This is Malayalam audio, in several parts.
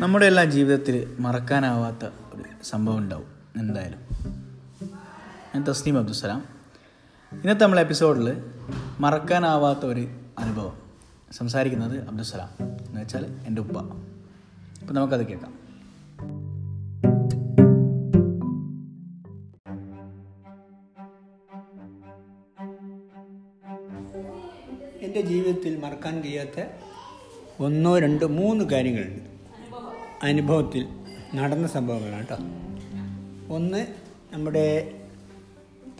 നമ്മുടെ എല്ലാ ജീവിതത്തിൽ മറക്കാനാവാത്ത ഒരു സംഭവം ഉണ്ടാവും. എന്തായാലും. ഞാൻ തസ്നീം അബ്ദുസലാം ഇന്നത്തെ നമ്മളെ എപ്പിസോഡിൽ മറക്കാനാവാത്ത ഒരു അനുഭവം. സംസാരിക്കുന്നത് അബ്ദുസലാം എന്ന് വെച്ചാൽ എന്റെ ഉപ്പ. അപ്പം നമുക്കത് കേൾക്കാം. എന്റെ ജീവിതത്തിൽ മറക്കാൻ കഴിയാത്ത ഒന്നോ രണ്ടോ മൂന്ന് കാര്യങ്ങളുണ്ട്. അനുഭവത്തിൽ നടന്ന സംഭവങ്ങളാണ് കേട്ടോ. ഒന്ന് നമ്മുടെ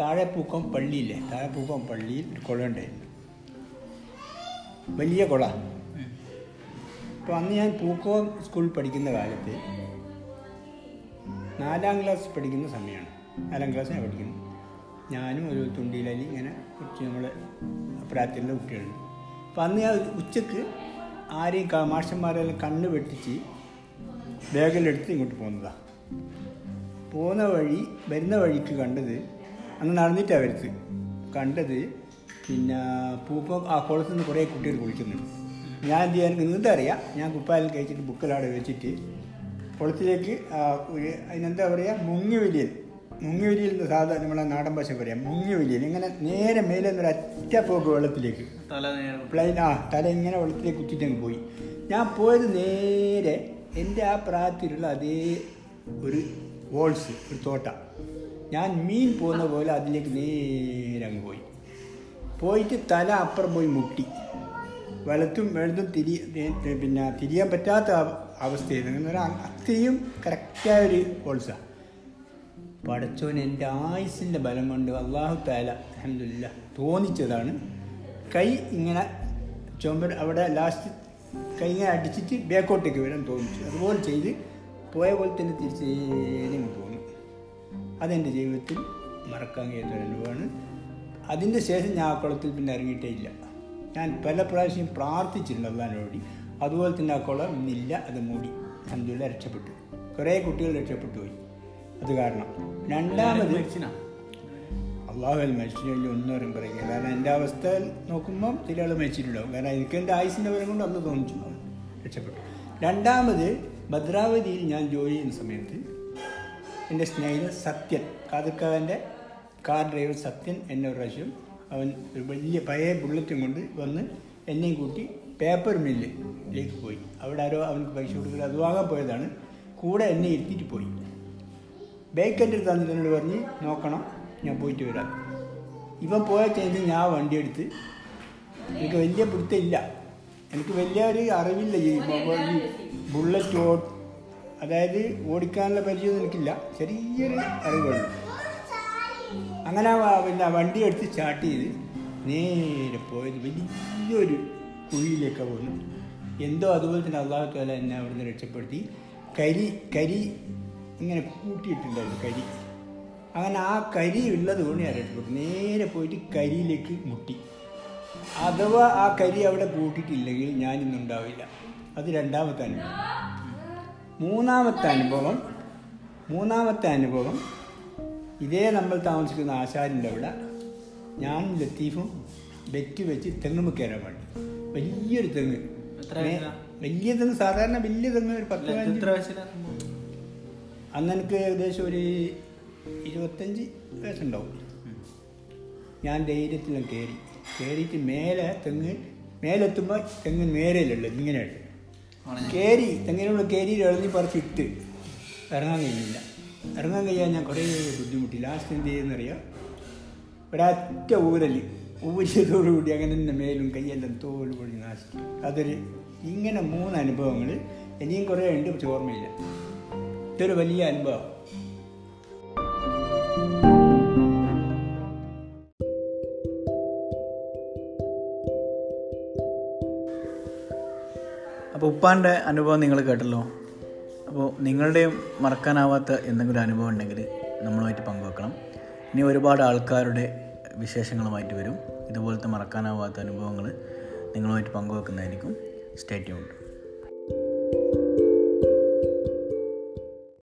താഴെപ്പൂക്കം പള്ളിയില്ലേ? താഴെപ്പൂക്കം പള്ളിയിൽ ഒരു കുളം ഉണ്ടായിരുന്നു. വലിയ കുള. അപ്പോൾ അന്ന് ഞാൻ പൂക്കോം സ്കൂളിൽ പഠിക്കുന്ന കാലത്ത് നാലാം ക്ലാസ് പഠിക്കുന്ന സമയമാണ്. നാലാം ക്ലാസ് ഞാൻ പഠിക്കുന്നു. ഞാനും ഒരു തുണ്ടിയിലി ഇങ്ങനെ കുറച്ച് നമ്മൾ പ്രായത്തിലുള്ള കുട്ടികളുണ്ട്. അപ്പോൾ അന്ന് ഞാൻ ഉച്ചയ്ക്ക് ആരെയും മാഷന്മാരെല്ലാം കണ്ണ് വെട്ടിച്ച് ബാഗിലെടുത്ത് ഇങ്ങോട്ട് പോകുന്നതാണ് പോകുന്ന വഴി വരുന്ന വഴിക്ക് കണ്ടത് അന്ന് നടന്നിട്ടാണ് വരുത്ത് കണ്ടത് പിന്നെ പൂപ്പം ആ കുളത്തിൽ നിന്ന് കുറേ കുട്ടികൾ കുളിക്കുന്നുണ്ട്. ഞാൻ എന്ത് ചെയ്യാൻ എനിക്ക് അറിയാം? ഞാൻ കുപ്പായം കഴിച്ചിട്ട് ബുക്കിലവിടെ വെച്ചിട്ട് കുളത്തിലേക്ക് ഒരു അതിനെന്താ പറയുക മുങ്ങി വലിയൽ മുങ്ങി വലിയൽ എന്ന് സാധാരണ നമ്മളെ നാടൻ ഭാഷ പറയാം. മുങ്ങി വലിയൽ ഇങ്ങനെ നേരെ മേലെ ഒരു അറ്റ പോക്ക് വെള്ളത്തിലേക്ക്. തല പ്ലെയിൻ ആ തല ഇങ്ങനെ വെള്ളത്തിലേക്ക് കുത്തിയിട്ട് അങ്ങ് പോയി. ഞാൻ പോയത് നേരെ എന്റെ ആ പ്രായത്തിലുള്ള അതേ ഒരു വോൾസ് ഒരു തോട്ട. ഞാൻ മീൻ പോകുന്ന പോലെ അതിലേക്ക് നേരെ അങ്ങ് പോയി. പോയിട്ട് തല അപ്പുറം പോയി മുട്ടി. വെള്ളത്തും വെള്ളത്തും തിരി പിന്നെ തിരിയാൻ പറ്റാത്ത അവ- അവസ്ഥയായിരുന്നു. എന്ന് അത്രയും കറക്റ്റായ ഒരു പടച്ചോൻ എന്റെ ആയുസിന്റെ ബലം കൊണ്ട് അള്ളാഹു താല അഹമ്മദില്ല തോന്നിച്ചതാണ്. കൈ ഇങ്ങനെ ചുമർ അവിടെ ലാസ്റ്റ് കൈ അടിച്ചിട്ട് ബാക്കോട്ടേക്ക് വരാൻ തോന്നിച്ചു. അതുപോലെ ചെയ്ത് പോയ പോലെ തന്നെ തിരിച്ച് നേരെ പോന്നു. അതെന്റെ ജീവിതത്തിൽ മറക്കാൻ കഴിയാത്ത അനുഭവമാണ്. അതിന്റെ ശേഷം ഞാൻ ആ കുളത്തിൽ പിന്നെ ഇറങ്ങിയിട്ടേ ഇല്ല. ഞാൻ പല പ്രാവശ്യം പ്രാർത്ഥിച്ചിട്ടുണ്ട് അള്ളഹാനോടി. അതുപോലെ തന്നെ ആ കുളം ഇന്നില്ല അത് മൂടി. അഹമ്മദില്ല രക്ഷപ്പെട്ടു. കുറേ കുട്ടികൾ രക്ഷപ്പെട്ടു പോയി. അത് കാരണം. രണ്ടാമത് അള്ളാഹു മരിച്ചില്ല ഒന്നും പറയുക കാരണം എന്റെ അവസ്ഥ നോക്കുമ്പം ചില ആൾ മരിച്ചിട്ടുണ്ടാവും. കാരണം എനിക്ക് എന്റെ ആയുസിന്റെ വരം കൊണ്ട് അന്ന് തോന്നിച്ചു. രക്ഷപ്പെട്ടു. രണ്ടാമത് ഭദ്രാവതിയിൽ ഞാൻ ജോലി ചെയ്യുന്ന സമയത്ത് എന്റെ സ്നേഹിതൻ സത്യൻ കാതക്കാവന്റെ കാർ ഡ്രൈവർ സത്യൻ എന്നെ ഒരു പ്രാവശ്യം അവൻ ഒരു വലിയ പഴയ ബുള്ളറ്റും കൊണ്ട് വന്ന് എന്നെയും കൂട്ടി പേപ്പർ മില്ലിലേക്ക് പോയി. അവിടെ ആരോ അവനക്ക് പൈസ കൊടുക്കുക അത് വാങ്ങാൻ പോയതാണ്. കൂടെ എന്നെ ഇരുത്തിയിട്ട് പോയി. ബേക്കന്റെ തന്നെ എന്നോട് പറഞ്ഞ് നോക്കണം ഞാൻ പോയിട്ട് വരാം. ഇവൻ പോയ ഞാൻ വണ്ടി എടുത്ത് എനിക്ക് വലിയ പിടുത്തമില്ല. എനിക്ക് വലിയ ഒരു അറിവില്ല ഈ ബുള്ളറ്റ് ഓ അതായത് ഓടിക്കാനുള്ള പരിചയം എനിക്കില്ല. ചെറിയൊരു അറിവുള്ളൂ. അങ്ങനെ പിന്നെ വണ്ടി എടുത്ത് സ്റ്റാർട്ട് ചെയ്ത് നേരെ പോയത് വലിയൊരു കുഴിയിലേക്കാണ് പോകുന്നു എന്തോ അതുപോലെ തന്നെ അള്ളാഹു എന്നെ അവിടുന്ന് രക്ഷപ്പെടുത്തി. കരി കരി ഇങ്ങനെ കൂട്ടിയിട്ടുണ്ടായിരുന്നു കരി അങ്ങനെ ആ കരി ഉള്ളത് കൊണ്ട് ഞാൻ രക്ഷപ്പെട്ടു നേരെ പോയിട്ട് കരിയിലേക്ക് മുട്ടി. അഥവാ ആ കരി അവിടെ കൂട്ടിയിട്ടില്ലെങ്കിൽ ഞാനിന്നുണ്ടാവില്ല അത് രണ്ടാമത്തെ അനുഭവം. മൂന്നാമത്തെ അനുഭവം മൂന്നാമത്തെ അനുഭവം ഇതേ നമ്മൾ താമസിക്കുന്ന ആശാരിന്റെ അവിടെ ഞാൻ ലത്തീഫും ബെറ്റ് വെച്ച് തെങ്ങ് കയറാൻ വേണ്ടി വലിയൊരു തെങ്ങ്. വലിയ തെങ്ങ് സാധാരണ വലിയ തെങ്ങ് ഒരു പത്ത് അന്ന് എനിക്ക് ഏകദേശം ഒരു ഇരുപത്തഞ്ച് വയസ്സുണ്ടാവും. ഞാൻ ധൈര്യത്തിൽ കയറി. കയറിയിട്ട് മേലെ തെങ്ങ് മേലെത്തുമ്പോൾ തെങ്ങ് നേരെയല്ലുള്ളത് ഇങ്ങനെയുണ്ട് കയറി തെങ്ങിനുള്ള കയറി എഴുതി പറിച്ചിട്ട് ഇറങ്ങാൻ കഴിഞ്ഞില്ല ഇറങ്ങാൻ കഴിയാൻ ഞാൻ കുറേ ബുദ്ധിമുട്ടി. ലാസ്റ്റ് എന്ത് ചെയ്യുന്നറിയാം ഒരൊറ്റ ഊരൽ ഊരിയതോടുകൂടി അങ്ങനെ തന്നെ മേലും കൈയെല്ലാം തോൽ പൊടി നാശിക്കും അതൊരു ഇങ്ങനെ മൂന്ന് അനുഭവങ്ങൾ ഇനിയും കുറേ ഉണ്ട് പക്ഷെ ഓർമ്മയില്ല. ഇതൊരു വലിയ അനുഭവം. ഉപ്പാന്റെ അനുഭവം നിങ്ങൾ കേട്ടല്ലോ. അപ്പോൾ നിങ്ങളുടെയും മറക്കാനാവാത്ത എന്തെങ്കിലും അനുഭവം ഉണ്ടെങ്കിൽ നമ്മളുമായിട്ട് പങ്കുവെക്കണം. ഇനി ഒരുപാട് ആൾക്കാരുടെ വിശേഷങ്ങളുമായിട്ട് വരും. ഇതുപോലത്തെ മറക്കാനാവാത്ത അനുഭവങ്ങൾ നിങ്ങളുമായിട്ട് പങ്കുവെക്കുന്നതായിരിക്കും. സ്റ്റേ